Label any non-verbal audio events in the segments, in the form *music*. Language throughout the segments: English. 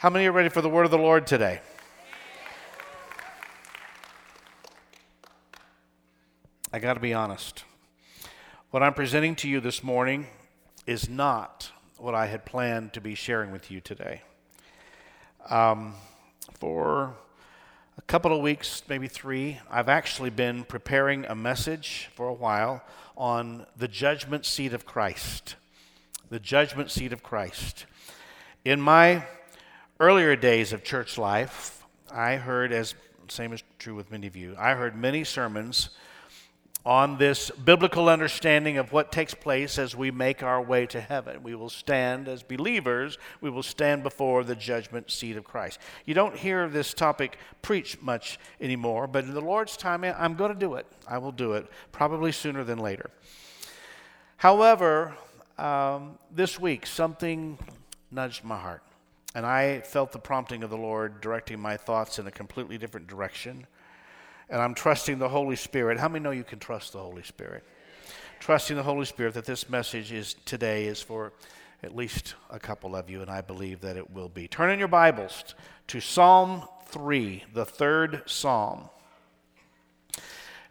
How many are ready for the word of the Lord today? I got to be honest. What I'm presenting to you this morning is not what I had planned to be sharing with you today. Um, for a couple of weeks, maybe three, I've actually been preparing a message for a while on the judgment seat of Christ. The judgment seat of Christ. In my earlier days of church life, I heard, as same is true with many of you, I heard many sermons on this biblical understanding of what takes place as we make our way to heaven. We will stand as believers, we will stand before the judgment seat of Christ. You don't hear this topic preached much anymore, but in the Lord's time, I'm going to do it. I will do it, probably sooner than later. However, um, this week, something nudged my heart. And I felt the prompting of the Lord directing my thoughts in a completely different direction. And I'm trusting the Holy Spirit. How many know you can trust the Holy Spirit? Trusting the Holy Spirit that this message is today is for at least a couple of you, and I believe that it will be. Turn in your Bibles to Psalm 3, the third Psalm.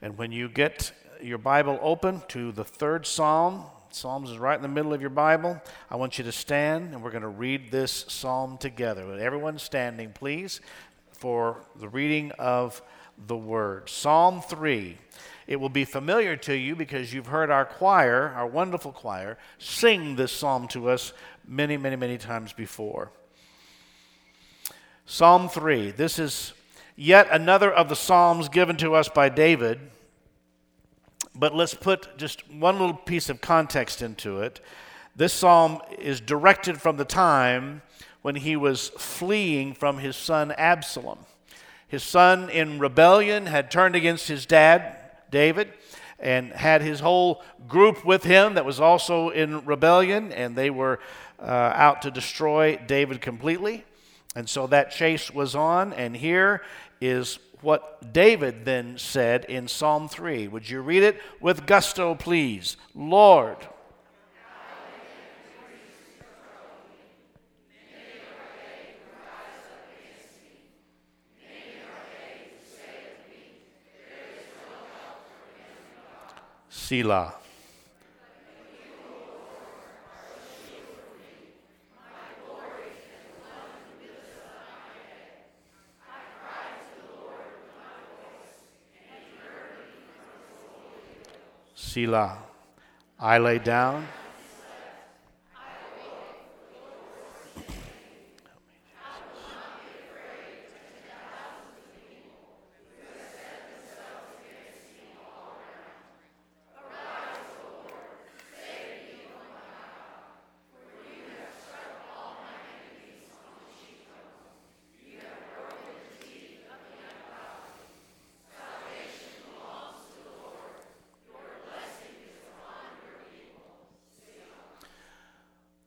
And when you get your Bible open to the third Psalm, Psalms is right in the middle of your Bible. I want you to stand and we're going to read this psalm together. Everyone standing, please, for the reading of the word. Psalm 3. It will be familiar to you because you've heard our choir, our wonderful choir, sing this psalm to us many, many, many times before. Psalm 3. This is yet another of the psalms given to us by David but let's put just one little piece of context into it. This psalm is directed from the time when he was fleeing from his son Absalom. His son, in rebellion, had turned against his dad, David, and had his whole group with him that was also in rebellion, and they were uh, out to destroy David completely. And so that chase was on, and here is what David then said in Psalm 3. Would you read it with gusto, please? Lord. Selah. Selah. I lay down.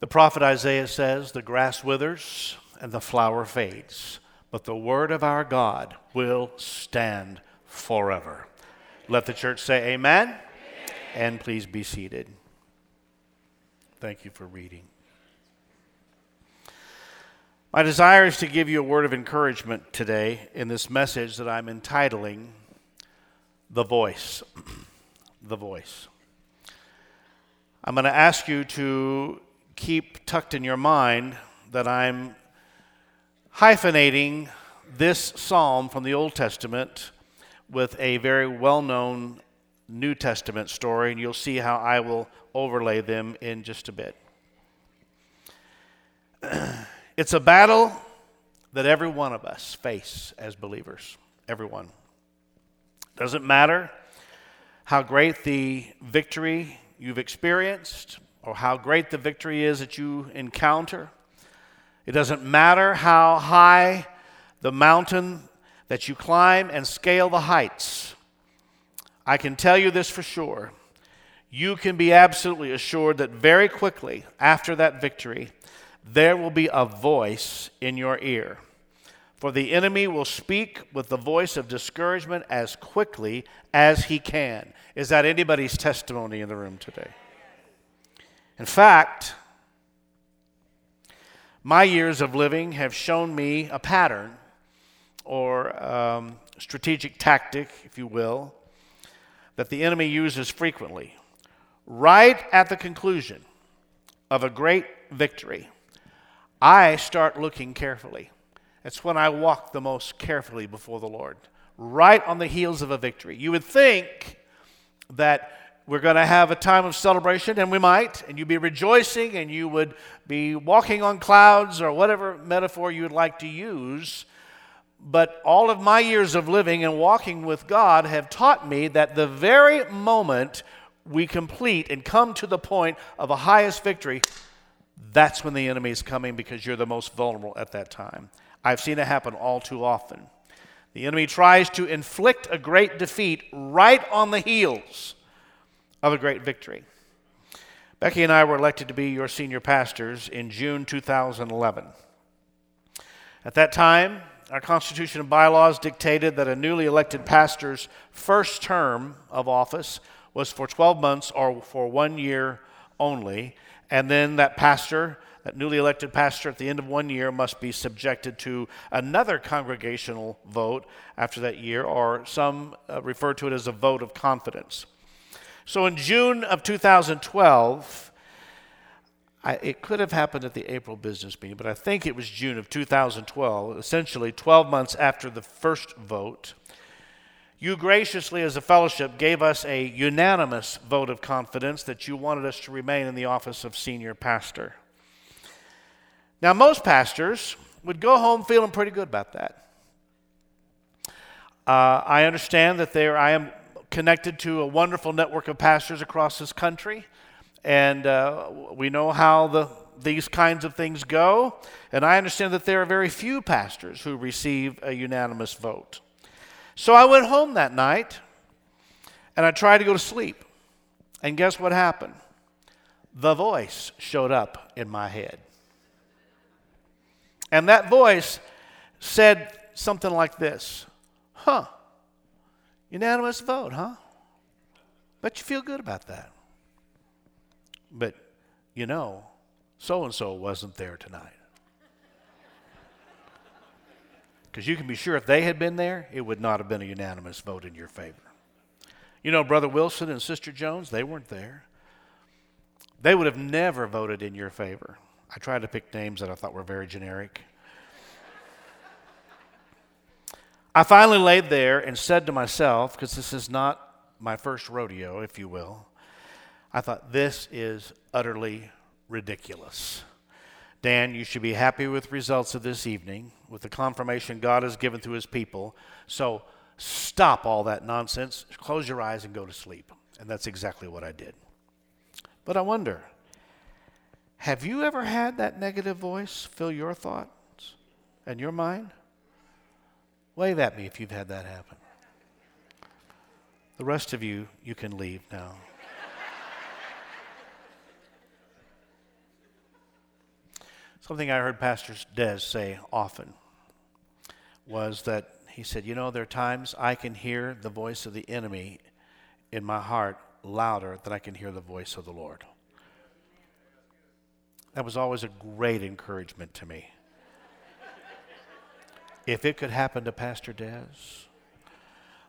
The prophet Isaiah says, The grass withers and the flower fades, but the word of our God will stand forever. Let the church say, Amen. Amen. And please be seated. Thank you for reading. My desire is to give you a word of encouragement today in this message that I'm entitling The Voice. *clears throat* the Voice. I'm going to ask you to keep tucked in your mind that I'm hyphenating this psalm from the Old Testament with a very well known New Testament story, and you'll see how I will overlay them in just a bit. *clears throat* it's a battle that every one of us face as believers. Everyone. Doesn't matter how great the victory you've experienced, or how great the victory is that you encounter. It doesn't matter how high the mountain that you climb and scale the heights. I can tell you this for sure. You can be absolutely assured that very quickly after that victory, there will be a voice in your ear. For the enemy will speak with the voice of discouragement as quickly as he can. Is that anybody's testimony in the room today? In fact, My years of living have shown me a pattern or um, strategic tactic, if you will, that the enemy uses frequently. Right at the conclusion of a great victory, I start looking carefully. It's when I walk the most carefully before the Lord, right on the heels of a victory. You would think that we're going to have a time of celebration, and we might, and you'd be rejoicing, and you would be walking on clouds, or whatever metaphor you would like to use. But all of my years of living and walking with God have taught me that the very moment we complete and come to the point of a highest victory, that's when the enemy is coming because you're the most vulnerable at that time. I've seen it happen all too often. The enemy tries to inflict a great defeat right on the heels of a great victory. Becky and I were elected to be your senior pastors in June 2011. At that time, our Constitution and bylaws dictated that a newly elected pastor's first term of office was for 12 months or for one year only, and then that pastor that newly elected pastor at the end of one year must be subjected to another congregational vote after that year, or some uh, refer to it as a vote of confidence. So in June of 2012, I, it could have happened at the April business meeting, but I think it was June of 2012, essentially 12 months after the first vote. You graciously, as a fellowship, gave us a unanimous vote of confidence that you wanted us to remain in the office of senior pastor. Now, most pastors would go home feeling pretty good about that. Uh, I understand that there, I am connected to a wonderful network of pastors across this country, and uh, we know how the, these kinds of things go. And I understand that there are very few pastors who receive a unanimous vote. So I went home that night and I tried to go to sleep. And guess what happened? The voice showed up in my head. And that voice said something like this Huh, unanimous vote, huh? But you feel good about that. But you know, so and so wasn't there tonight. Because you can be sure if they had been there, it would not have been a unanimous vote in your favor. You know, Brother Wilson and Sister Jones, they weren't there. They would have never voted in your favor. I tried to pick names that I thought were very generic. I finally laid there and said to myself, because this is not my first rodeo, if you will, I thought, this is utterly ridiculous. Dan, you should be happy with results of this evening, with the confirmation God has given to his people. So stop all that nonsense, close your eyes, and go to sleep. And that's exactly what I did. But I wonder, have you ever had that negative voice fill your thoughts and your mind? Wave at me if you've had that happen. The rest of you, you can leave now. Something I heard Pastor Des say often was that he said, You know, there are times I can hear the voice of the enemy in my heart louder than I can hear the voice of the Lord. That was always a great encouragement to me. If it could happen to Pastor Des,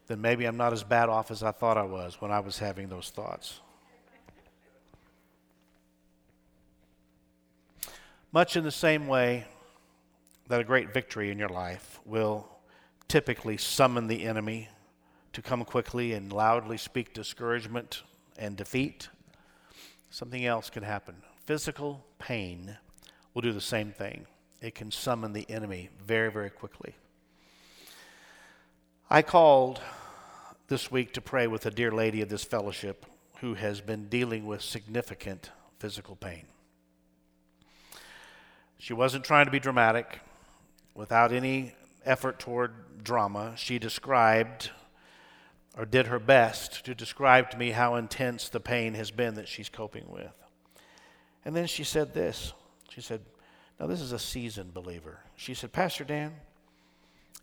then maybe I'm not as bad off as I thought I was when I was having those thoughts. Much in the same way that a great victory in your life will typically summon the enemy to come quickly and loudly speak discouragement and defeat, something else can happen. Physical pain will do the same thing. It can summon the enemy very, very quickly. I called this week to pray with a dear lady of this fellowship who has been dealing with significant physical pain. She wasn't trying to be dramatic. Without any effort toward drama, she described or did her best to describe to me how intense the pain has been that she's coping with. And then she said this. She said, Now, this is a seasoned believer. She said, Pastor Dan,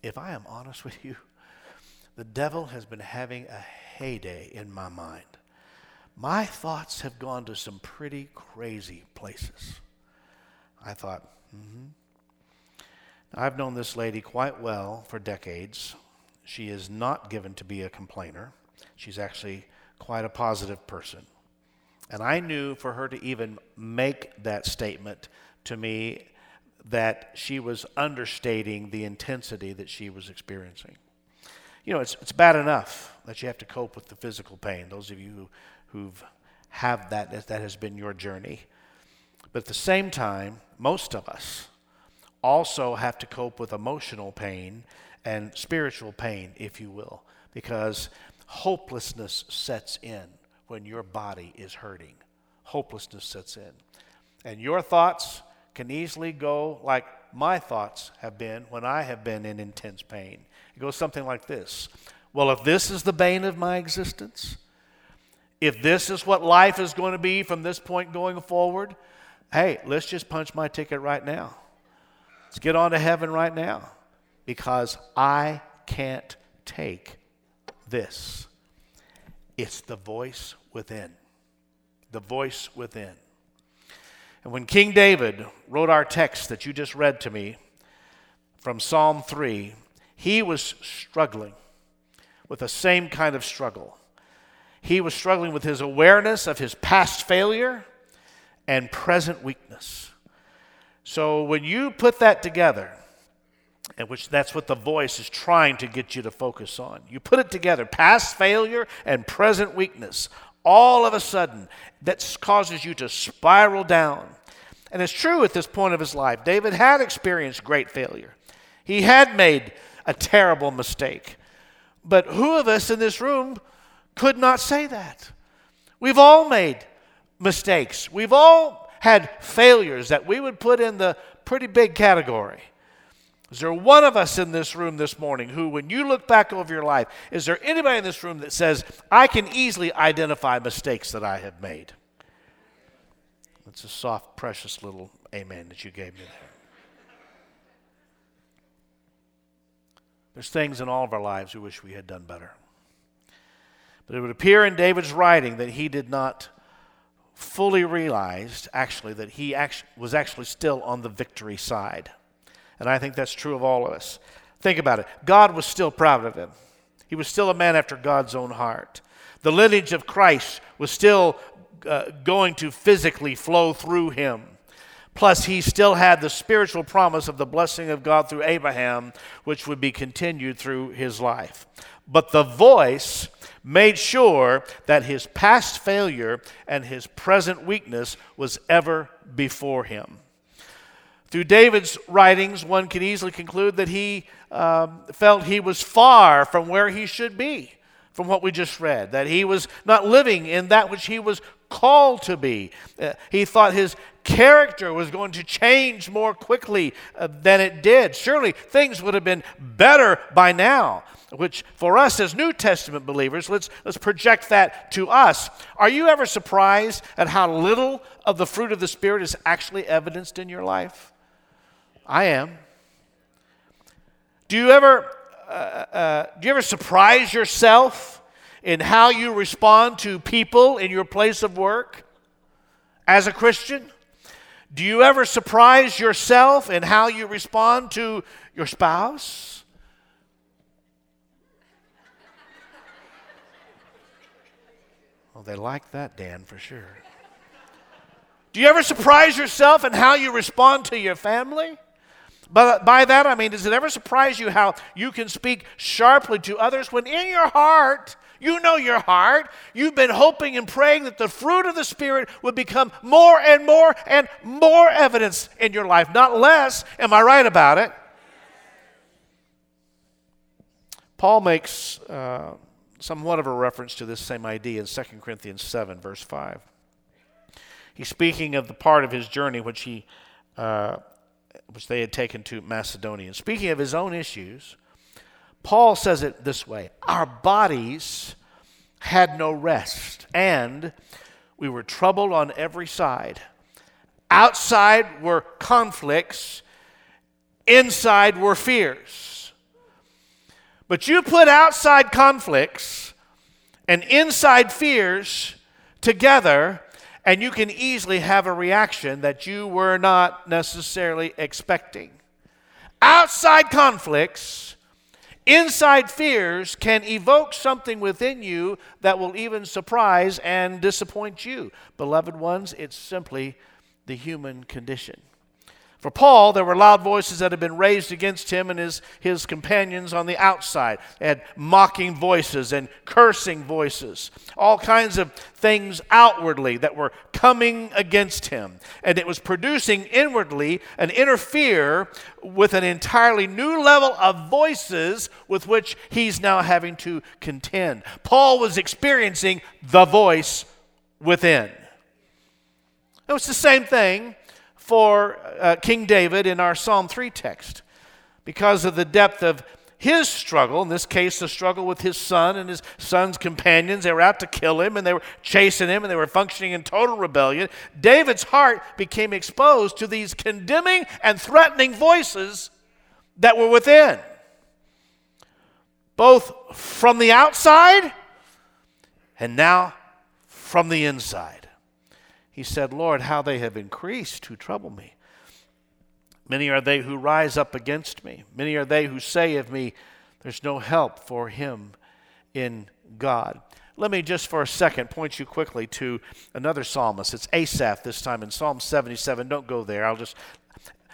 if I am honest with you, the devil has been having a heyday in my mind. My thoughts have gone to some pretty crazy places. I thought, Mm-hmm. I've known this lady quite well for decades. She is not given to be a complainer. She's actually quite a positive person. And I knew for her to even make that statement to me that she was understating the intensity that she was experiencing. You know, it's, it's bad enough that you have to cope with the physical pain. Those of you who, who've have that, that has been your journey. But at the same time, most of us also have to cope with emotional pain and spiritual pain, if you will, because hopelessness sets in when your body is hurting. Hopelessness sets in. And your thoughts can easily go like my thoughts have been when I have been in intense pain. It goes something like this Well, if this is the bane of my existence, if this is what life is going to be from this point going forward, hey, let's just punch my ticket right now. Let's get on to heaven right now because I can't take this. It's the voice within. The voice within. And when King David wrote our text that you just read to me from Psalm 3, he was struggling with the same kind of struggle. He was struggling with his awareness of his past failure and present weakness. So when you put that together, and which that's what the voice is trying to get you to focus on. You put it together, past failure and present weakness. All of a sudden, that causes you to spiral down. And it's true at this point of his life. David had experienced great failure. He had made a terrible mistake. But who of us in this room could not say that? We've all made mistakes. We've all had failures that we would put in the pretty big category. Is there one of us in this room this morning who, when you look back over your life, is there anybody in this room that says, I can easily identify mistakes that I have made? That's a soft, precious little amen that you gave me there. There's things in all of our lives we wish we had done better. But it would appear in David's writing that he did not fully realize, actually, that he was actually still on the victory side. And I think that's true of all of us. Think about it God was still proud of him, he was still a man after God's own heart. The lineage of Christ was still uh, going to physically flow through him. Plus, he still had the spiritual promise of the blessing of God through Abraham, which would be continued through his life. But the voice made sure that his past failure and his present weakness was ever before him. Through David's writings, one can easily conclude that he um, felt he was far from where he should be, from what we just read, that he was not living in that which he was called to be. Uh, he thought his character was going to change more quickly uh, than it did. Surely things would have been better by now which for us as New Testament believers, let's, let's project that to us. Are you ever surprised at how little of the fruit of the Spirit is actually evidenced in your life? I am. Do you ever, uh, uh, do you ever surprise yourself in how you respond to people in your place of work as a Christian? Do you ever surprise yourself in how you respond to your spouse? Well, they like that, Dan, for sure. Do you ever surprise yourself in how you respond to your family? But by that I mean, does it ever surprise you how you can speak sharply to others when in your heart, you know your heart, you've been hoping and praying that the fruit of the Spirit would become more and more and more evidence in your life, not less. Am I right about it? Paul makes. Uh, somewhat of a reference to this same idea in 2 Corinthians 7, verse 5. He's speaking of the part of his journey which he uh, which they had taken to Macedonia. speaking of his own issues, Paul says it this way Our bodies had no rest, and we were troubled on every side. Outside were conflicts, inside were fears. But you put outside conflicts and inside fears together, and you can easily have a reaction that you were not necessarily expecting. Outside conflicts, inside fears can evoke something within you that will even surprise and disappoint you. Beloved ones, it's simply the human condition. For Paul, there were loud voices that had been raised against him and his, his companions on the outside. Had mocking voices and cursing voices, all kinds of things outwardly that were coming against him. And it was producing inwardly an interfere with an entirely new level of voices with which he's now having to contend. Paul was experiencing the voice within. It was the same thing for uh, King David in our Psalm 3 text because of the depth of his struggle, in this case, the struggle with his son and his son's companions. They were out to kill him and they were chasing him and they were functioning in total rebellion. David's heart became exposed to these condemning and threatening voices that were within, both from the outside and now from the inside. He said, Lord, how they have increased who trouble me. Many are they who rise up against me. Many are they who say of me, There's no help for him in God. Let me just for a second point you quickly to another psalmist. It's Asaph this time in Psalm 77. Don't go there. I'll just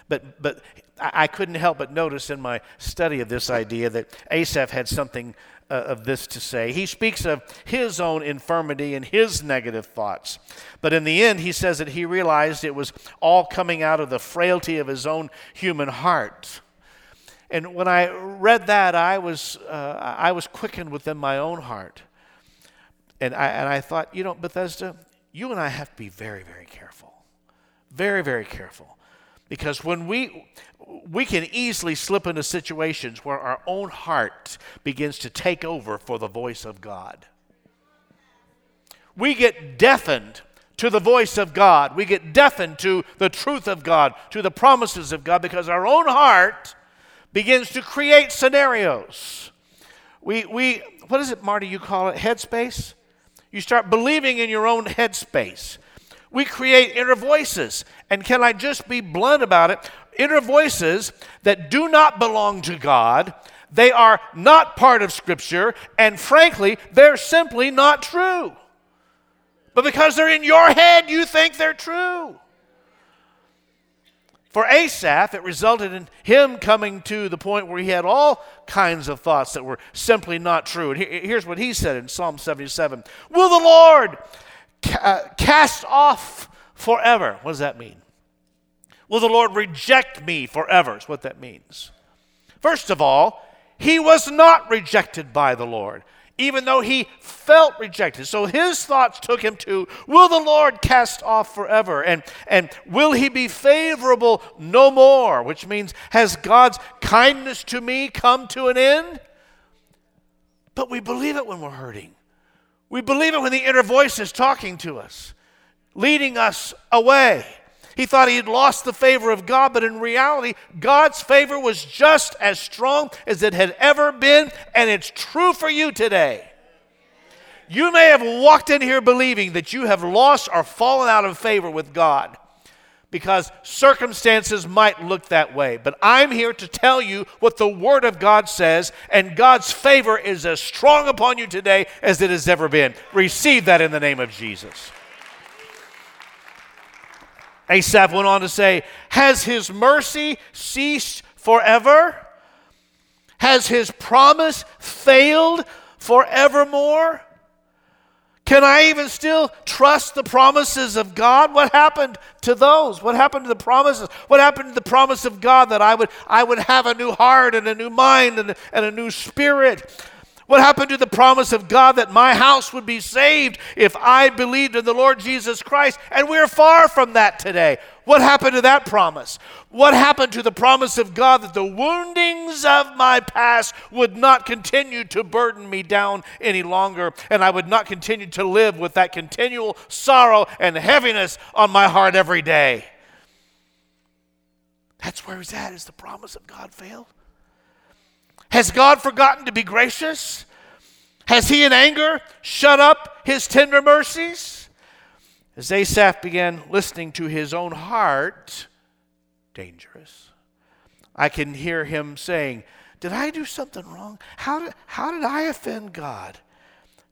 but but I couldn't help but notice in my study of this idea that Asaph had something uh, of this to say. He speaks of his own infirmity and his negative thoughts. But in the end, he says that he realized it was all coming out of the frailty of his own human heart. And when I read that, I was, uh, I was quickened within my own heart. And I, and I thought, you know, Bethesda, you and I have to be very, very careful. Very, very careful. Because when we, we can easily slip into situations where our own heart begins to take over for the voice of God. We get deafened to the voice of God. We get deafened to the truth of God, to the promises of God, because our own heart begins to create scenarios. We, we what is it, Marty, you call it? Headspace? You start believing in your own headspace. We create inner voices. And can I just be blunt about it? inner voices that do not belong to God. They are not part of Scripture, and frankly, they're simply not true. But because they're in your head, you think they're true. For Asaph, it resulted in him coming to the point where he had all kinds of thoughts that were simply not true. And here's what he said in Psalm 77 Will the Lord Uh, cast off forever? What does that mean? Will the Lord reject me forever? Is what that means. First of all, he was not rejected by the Lord, even though he felt rejected. So his thoughts took him to, Will the Lord cast off forever? And, and will he be favorable no more? Which means, Has God's kindness to me come to an end? But we believe it when we're hurting. We believe it when the inner voice is talking to us, leading us away. He thought he had lost the favor of God, but in reality, God's favor was just as strong as it had ever been, and it's true for you today. You may have walked in here believing that you have lost or fallen out of favor with God because circumstances might look that way. But I'm here to tell you what the Word of God says, and God's favor is as strong upon you today as it has ever been. Receive that in the name of Jesus. Asaph went on to say, Has his mercy ceased forever? Has his promise failed forevermore? Can I even still trust the promises of God? What happened to those? What happened to the promises? What happened to the promise of God that I would, I would have a new heart and a new mind and, and a new spirit? What happened to the promise of God that my house would be saved if I believed in the Lord Jesus Christ? And we're far from that today. What happened to that promise? What happened to the promise of God that the woundings of my past would not continue to burden me down any longer and I would not continue to live with that continual sorrow and heaviness on my heart every day? That's where he's at. Is the promise of God failed? Has God forgotten to be gracious? Has he in anger shut up his tender mercies? As Asaph began listening to his own heart, dangerous, I can hear him saying, Did I do something wrong? How did, how did I offend God?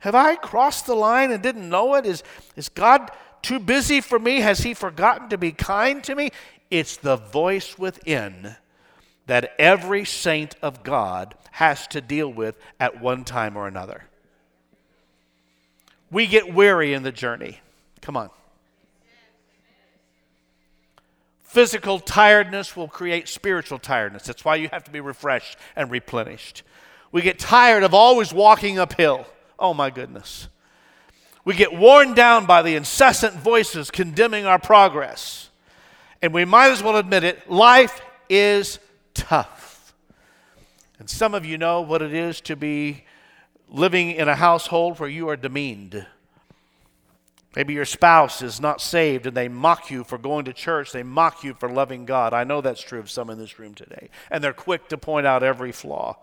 Have I crossed the line and didn't know it? Is, is God too busy for me? Has he forgotten to be kind to me? It's the voice within that every saint of God has to deal with at one time or another. We get weary in the journey. Come on. Physical tiredness will create spiritual tiredness. That's why you have to be refreshed and replenished. We get tired of always walking uphill. Oh my goodness. We get worn down by the incessant voices condemning our progress. And we might as well admit it life is tough. And some of you know what it is to be living in a household where you are demeaned. Maybe your spouse is not saved and they mock you for going to church. They mock you for loving God. I know that's true of some in this room today. And they're quick to point out every flaw.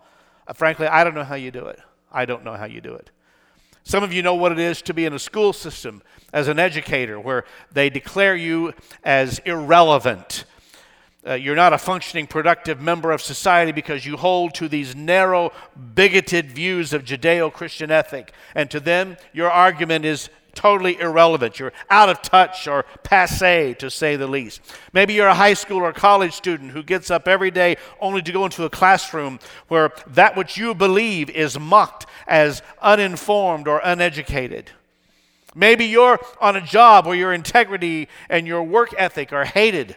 Uh, frankly, I don't know how you do it. I don't know how you do it. Some of you know what it is to be in a school system as an educator where they declare you as irrelevant. Uh, you're not a functioning, productive member of society because you hold to these narrow, bigoted views of Judeo Christian ethic. And to them, your argument is totally irrelevant. You're out of touch or passe, to say the least. Maybe you're a high school or college student who gets up every day only to go into a classroom where that which you believe is mocked as uninformed or uneducated. Maybe you're on a job where your integrity and your work ethic are hated.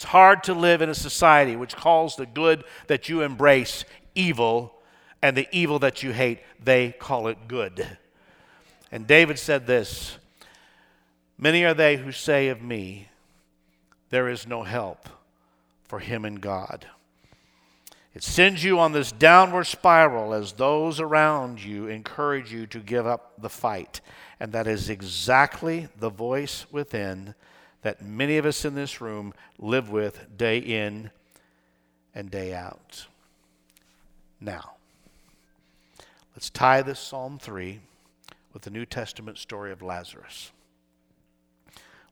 It's hard to live in a society which calls the good that you embrace evil and the evil that you hate, they call it good. And David said this Many are they who say of me, There is no help for him in God. It sends you on this downward spiral as those around you encourage you to give up the fight. And that is exactly the voice within that many of us in this room live with day in and day out. Now, let's tie this Psalm 3 with the New Testament story of Lazarus.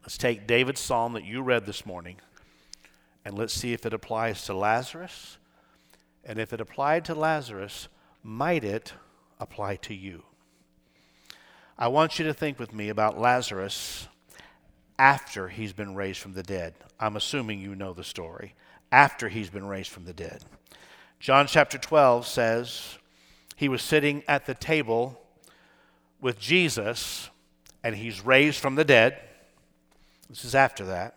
Let's take David's psalm that you read this morning and let's see if it applies to Lazarus. And if it applied to Lazarus, might it apply to you? I want you to think with me about Lazarus after he's been raised from the dead. I'm assuming you know the story. After he's been raised from the dead. John chapter 12 says he was sitting at the table with Jesus and he's raised from the dead. This is after that.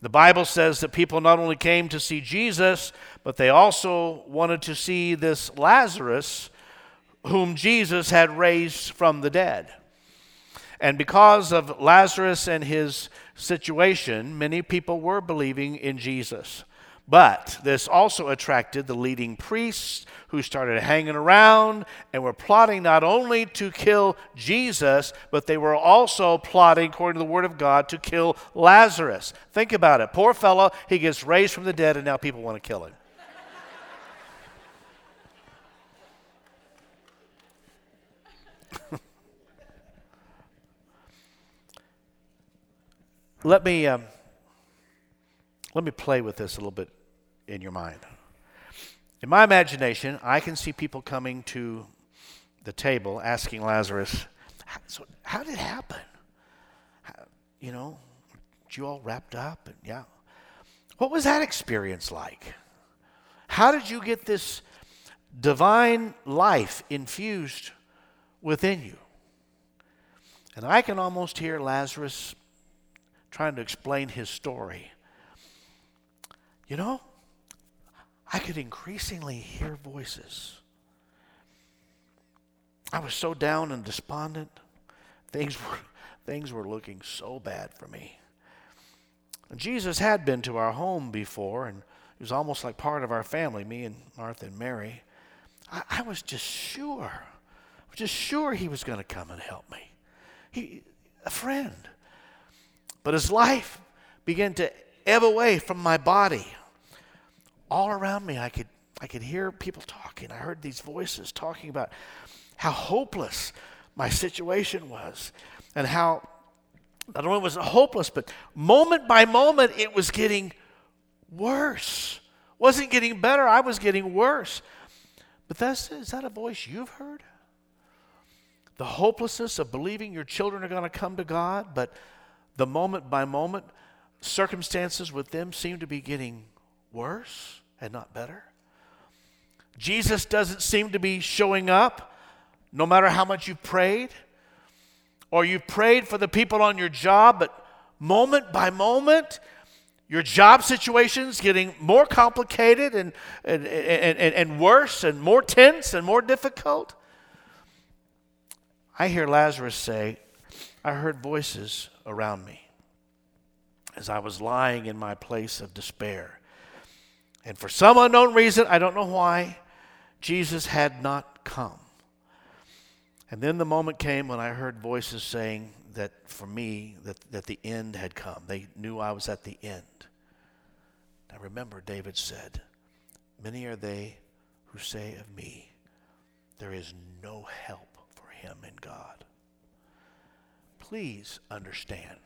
The Bible says that people not only came to see Jesus, but they also wanted to see this Lazarus, whom Jesus had raised from the dead. And because of Lazarus and his situation, many people were believing in Jesus. But this also attracted the leading priests who started hanging around and were plotting not only to kill Jesus, but they were also plotting, according to the Word of God, to kill Lazarus. Think about it. Poor fellow, he gets raised from the dead, and now people want to kill him. *laughs* let me um, let me play with this a little bit in your mind. In my imagination, I can see people coming to the table asking Lazarus, so how did it happen? How, you know, you all wrapped up? And yeah. What was that experience like? How did you get this divine life infused within you? And I can almost hear Lazarus trying to explain his story. You know, I could increasingly hear voices. I was so down and despondent. Things *laughs* were, things were looking so bad for me. Jesus had been to our home before, and he was almost like part of our family, me and Martha and Mary. I, I was just sure, just sure he was going to come and help me. He, a friend. But as life began to ebb away from my body, all around me, I could, I could hear people talking. I heard these voices talking about how hopeless my situation was and how not only was it hopeless, but moment by moment it was getting worse. Wasn't getting better, I was getting worse. But that's, is that a voice you've heard? The hopelessness of believing your children are going to come to God, but the moment by moment circumstances with them seem to be getting worse and not better. Jesus doesn't seem to be showing up no matter how much you've prayed, or you've prayed for the people on your job, but moment by moment, your job situation's getting more complicated and, and, and, and, worse and more tense and more difficult. I hear Lazarus say, I heard voices around me as I was lying in my place of despair. And for some unknown reason, I don't know why, Jesus had not come. And then the moment came when I heard voices saying that for me, that, that the end had come. They knew I was at the end. Now remember, David said, Many are they who say of me, there is no help for him in God. Please understand,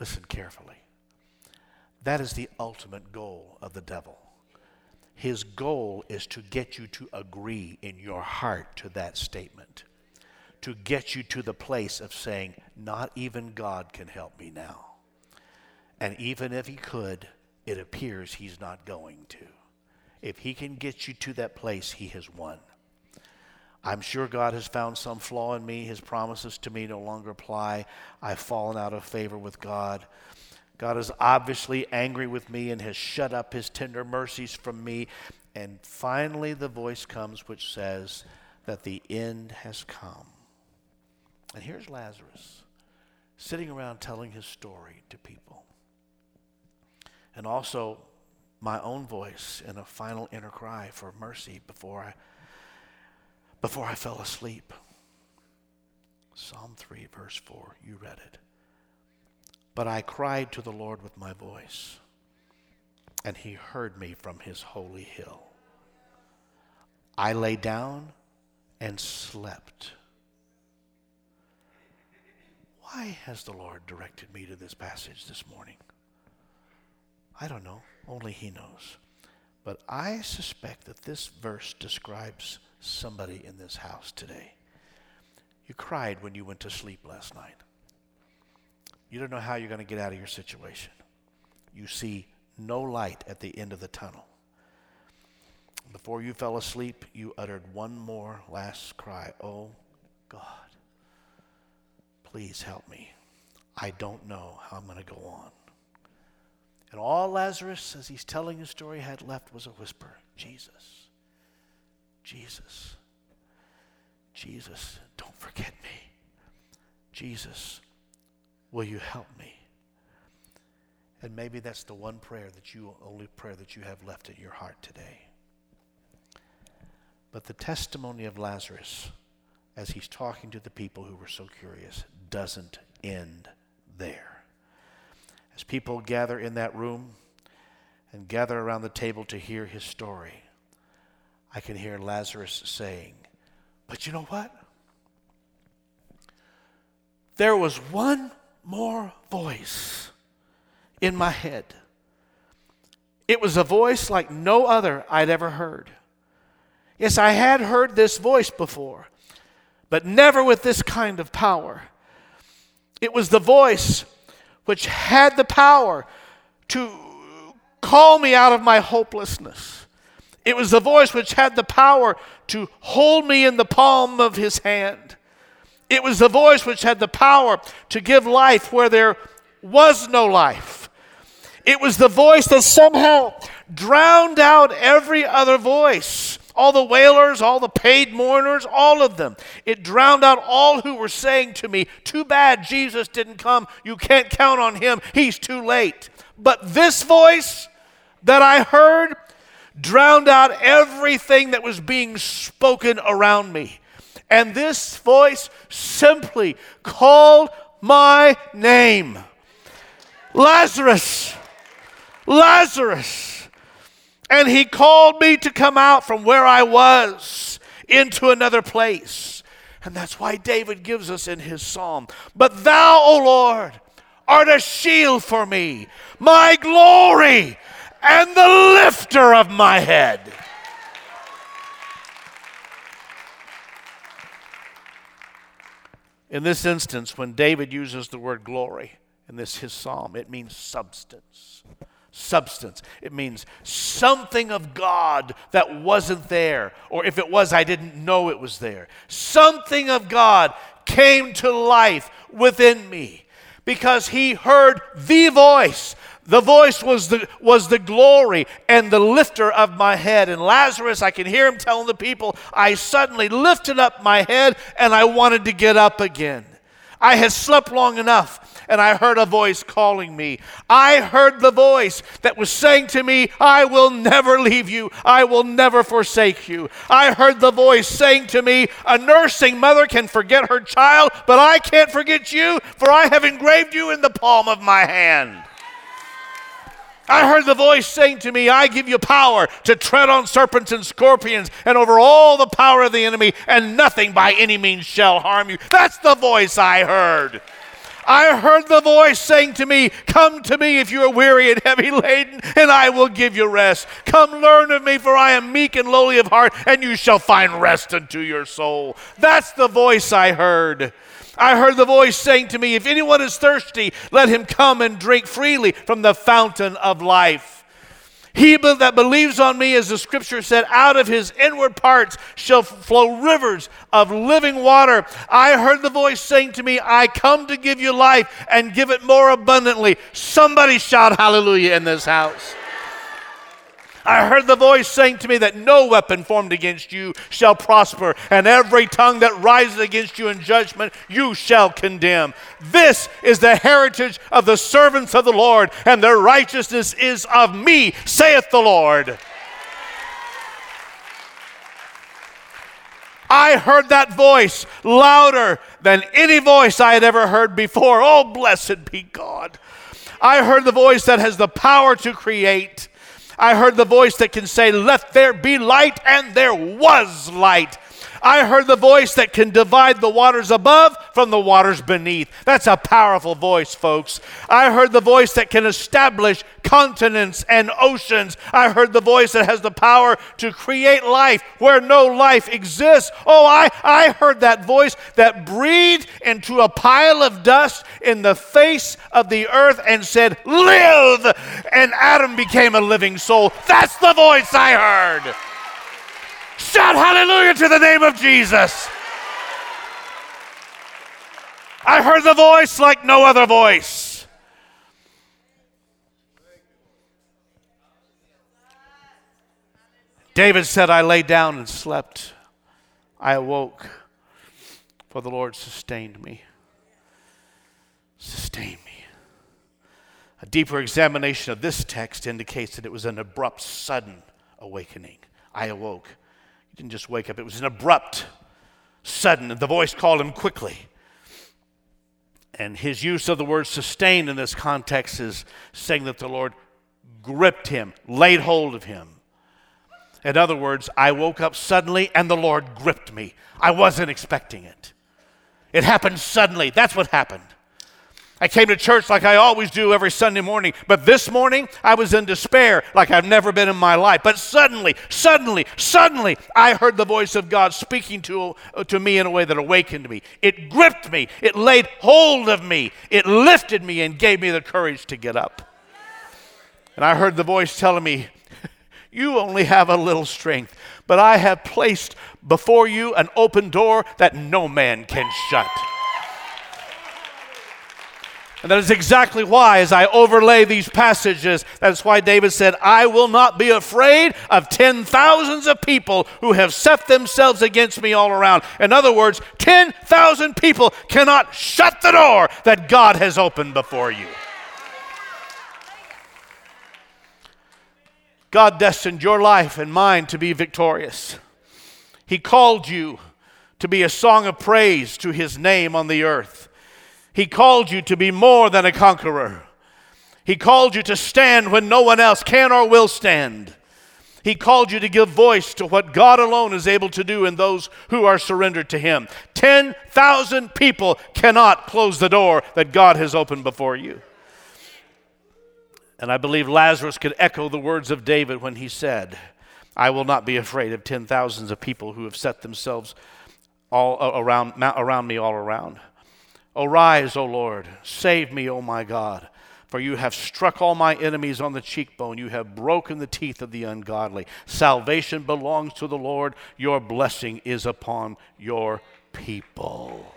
listen carefully. That is the ultimate goal of the devil. His goal is to get you to agree in your heart to that statement, to get you to the place of saying, Not even God can help me now. And even if he could, it appears he's not going to. If he can get you to that place, he has won. I'm sure God has found some flaw in me. His promises to me no longer apply. I've fallen out of favor with God. God is obviously angry with me and has shut up his tender mercies from me. And finally, the voice comes which says that the end has come. And here's Lazarus sitting around telling his story to people. And also, my own voice in a final inner cry for mercy before I, before I fell asleep. Psalm 3, verse 4, you read it. But I cried to the Lord with my voice, and he heard me from his holy hill. I lay down and slept. Why has the Lord directed me to this passage this morning? I don't know. Only He knows. But I suspect that this verse describes somebody in this house today. You cried when you went to sleep last night. You don't know how you're going to get out of your situation. You see no light at the end of the tunnel. Before you fell asleep, you uttered one more last cry Oh, God, please help me. I don't know how I'm going to go on. And all Lazarus, as he's telling his story, had left was a whisper Jesus, Jesus, Jesus, don't forget me. Jesus, Will you help me? And maybe that's the one prayer that you, only prayer that you have left in your heart today. But the testimony of Lazarus, as he's talking to the people who were so curious, doesn't end there. As people gather in that room and gather around the table to hear his story, I can hear Lazarus saying, But you know what? There was one more voice in my head. It was a voice like no other I'd ever heard. Yes, I had heard this voice before, but never with this kind of power. It was the voice which had the power to call me out of my hopelessness. It was the voice which had the power to hold me in the palm of his hand. It was the voice which had the power to give life where there was no life. It was the voice that somehow drowned out every other voice. All the wailers, all the paid mourners, all of them. It drowned out all who were saying to me, Too bad Jesus didn't come. You can't count on him. He's too late. But this voice that I heard drowned out everything that was being spoken around me. And this voice simply called my name Lazarus, Lazarus. And he called me to come out from where I was into another place. And that's why David gives us in his psalm. But thou, O Lord, art a shield for me, my glory, and the lifter of my head. In this instance, when David uses the word glory in this his psalm, it means substance. Substance. It means something of God that wasn't there, or if it was, I didn't know it was there. Something of God came to life within me because he heard the voice the voice was the, was the glory and the lifter of my head. And Lazarus, I can hear him telling the people, I suddenly lifted up my head and I wanted to get up again. I had slept long enough and I heard a voice calling me. I heard the voice that was saying to me, I will never leave you. I will never forsake you. I heard the voice saying to me, A nursing mother can forget her child, but I can't forget you, for I have engraved you in the palm of my hand. I heard the voice saying to me, I give you power to tread on serpents and scorpions and over all the power of the enemy, and nothing by any means shall harm you. That's the voice I heard. I heard the voice saying to me, Come to me if you are weary and heavy laden, and I will give you rest. Come learn of me, for I am meek and lowly of heart, and you shall find rest unto your soul. That's the voice I heard. I heard the voice saying to me, If anyone is thirsty, let him come and drink freely from the fountain of life. He that believes on me, as the scripture said, out of his inward parts shall flow rivers of living water. I heard the voice saying to me, I come to give you life and give it more abundantly. Somebody shout hallelujah in this house. I heard the voice saying to me that no weapon formed against you shall prosper, and every tongue that rises against you in judgment you shall condemn. This is the heritage of the servants of the Lord, and their righteousness is of me, saith the Lord. I heard that voice louder than any voice I had ever heard before. Oh, blessed be God. I heard the voice that has the power to create. I heard the voice that can say, Let there be light, and there was light. I heard the voice that can divide the waters above from the waters beneath. That's a powerful voice, folks. I heard the voice that can establish continents and oceans. I heard the voice that has the power to create life where no life exists. Oh, I, I heard that voice that breathed into a pile of dust in the face of the earth and said, Live! And Adam became a living soul. That's the voice I heard. Shout hallelujah to the name of Jesus. I heard the voice like no other voice. David said, I lay down and slept. I awoke, for the Lord sustained me. Sustained me. A deeper examination of this text indicates that it was an abrupt, sudden awakening. I awoke didn't just wake up, it was an abrupt, sudden. The voice called him quickly. And his use of the word sustained in this context is saying that the Lord gripped him, laid hold of him. In other words, I woke up suddenly and the Lord gripped me. I wasn't expecting it. It happened suddenly. That's what happened. I came to church like I always do every Sunday morning, but this morning I was in despair like I've never been in my life. But suddenly, suddenly, suddenly, I heard the voice of God speaking to, uh, to me in a way that awakened me. It gripped me, it laid hold of me, it lifted me, and gave me the courage to get up. And I heard the voice telling me, *laughs* You only have a little strength, but I have placed before you an open door that no man can shut. And that is exactly why, as I overlay these passages, that's why David said, I will not be afraid of ten thousands of people who have set themselves against me all around. In other words, 10,000 people cannot shut the door that God has opened before you. God destined your life and mine to be victorious. He called you to be a song of praise to His name on the earth. He called you to be more than a conqueror. He called you to stand when no one else can or will stand. He called you to give voice to what God alone is able to do in those who are surrendered to Him. 10,000 people cannot close the door that God has opened before you. And I believe Lazarus could echo the words of David when he said, I will not be afraid of ten thousands of people who have set themselves all uh, around, around me all around. Arise, O Lord, save me, O my God. For you have struck all my enemies on the cheekbone. You have broken the teeth of the ungodly. Salvation belongs to the Lord. Your blessing is upon your people.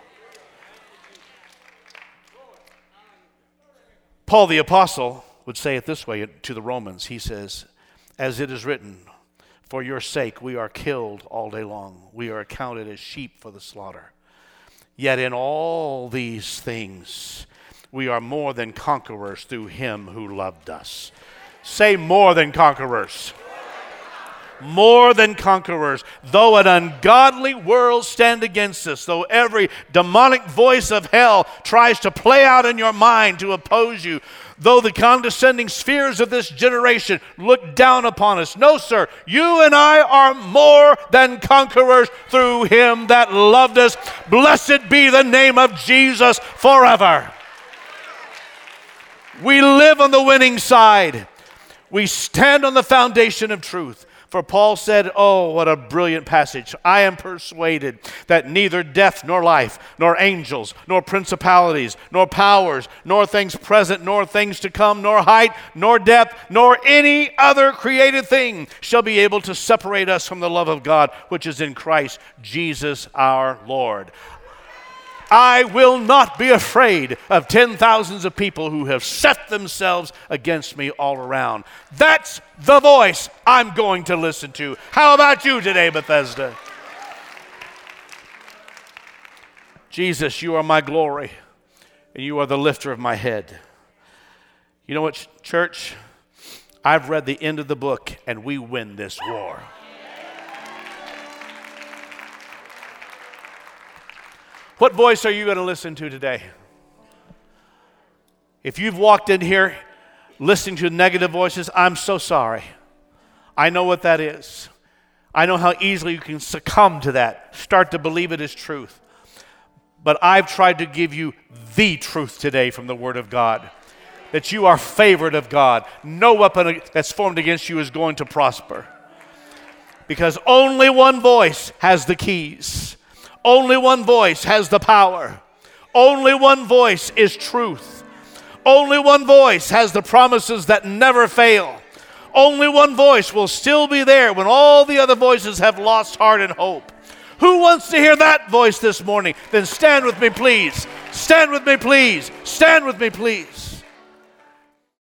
Paul the Apostle would say it this way to the Romans. He says, As it is written, for your sake we are killed all day long, we are accounted as sheep for the slaughter. Yet in all these things, we are more than conquerors through him who loved us. Say more than conquerors. More than conquerors. Though an ungodly world stand against us, though every demonic voice of hell tries to play out in your mind to oppose you, though the condescending spheres of this generation look down upon us. No, sir, you and I are more than conquerors through him that loved us. Blessed be the name of Jesus forever. We live on the winning side. We stand on the foundation of truth. For Paul said, Oh, what a brilliant passage. I am persuaded that neither death nor life, nor angels, nor principalities, nor powers, nor things present, nor things to come, nor height, nor depth, nor any other created thing shall be able to separate us from the love of God, which is in Christ Jesus our Lord. I will not be afraid of ten thousands of people who have set themselves against me all around. That's the voice I'm going to listen to. How about you today, Bethesda? Jesus, you are my glory, and you are the lifter of my head. You know what, church? I've read the end of the book, and we win this war. What voice are you going to listen to today? If you've walked in here listening to negative voices, I'm so sorry. I know what that is. I know how easily you can succumb to that, start to believe it is truth. But I've tried to give you the truth today from the Word of God that you are favored of God. No weapon that's formed against you is going to prosper. Because only one voice has the keys. Only one voice has the power. Only one voice is truth. Only one voice has the promises that never fail. Only one voice will still be there when all the other voices have lost heart and hope. Who wants to hear that voice this morning? Then stand with me, please. Stand with me, please. Stand with me, please.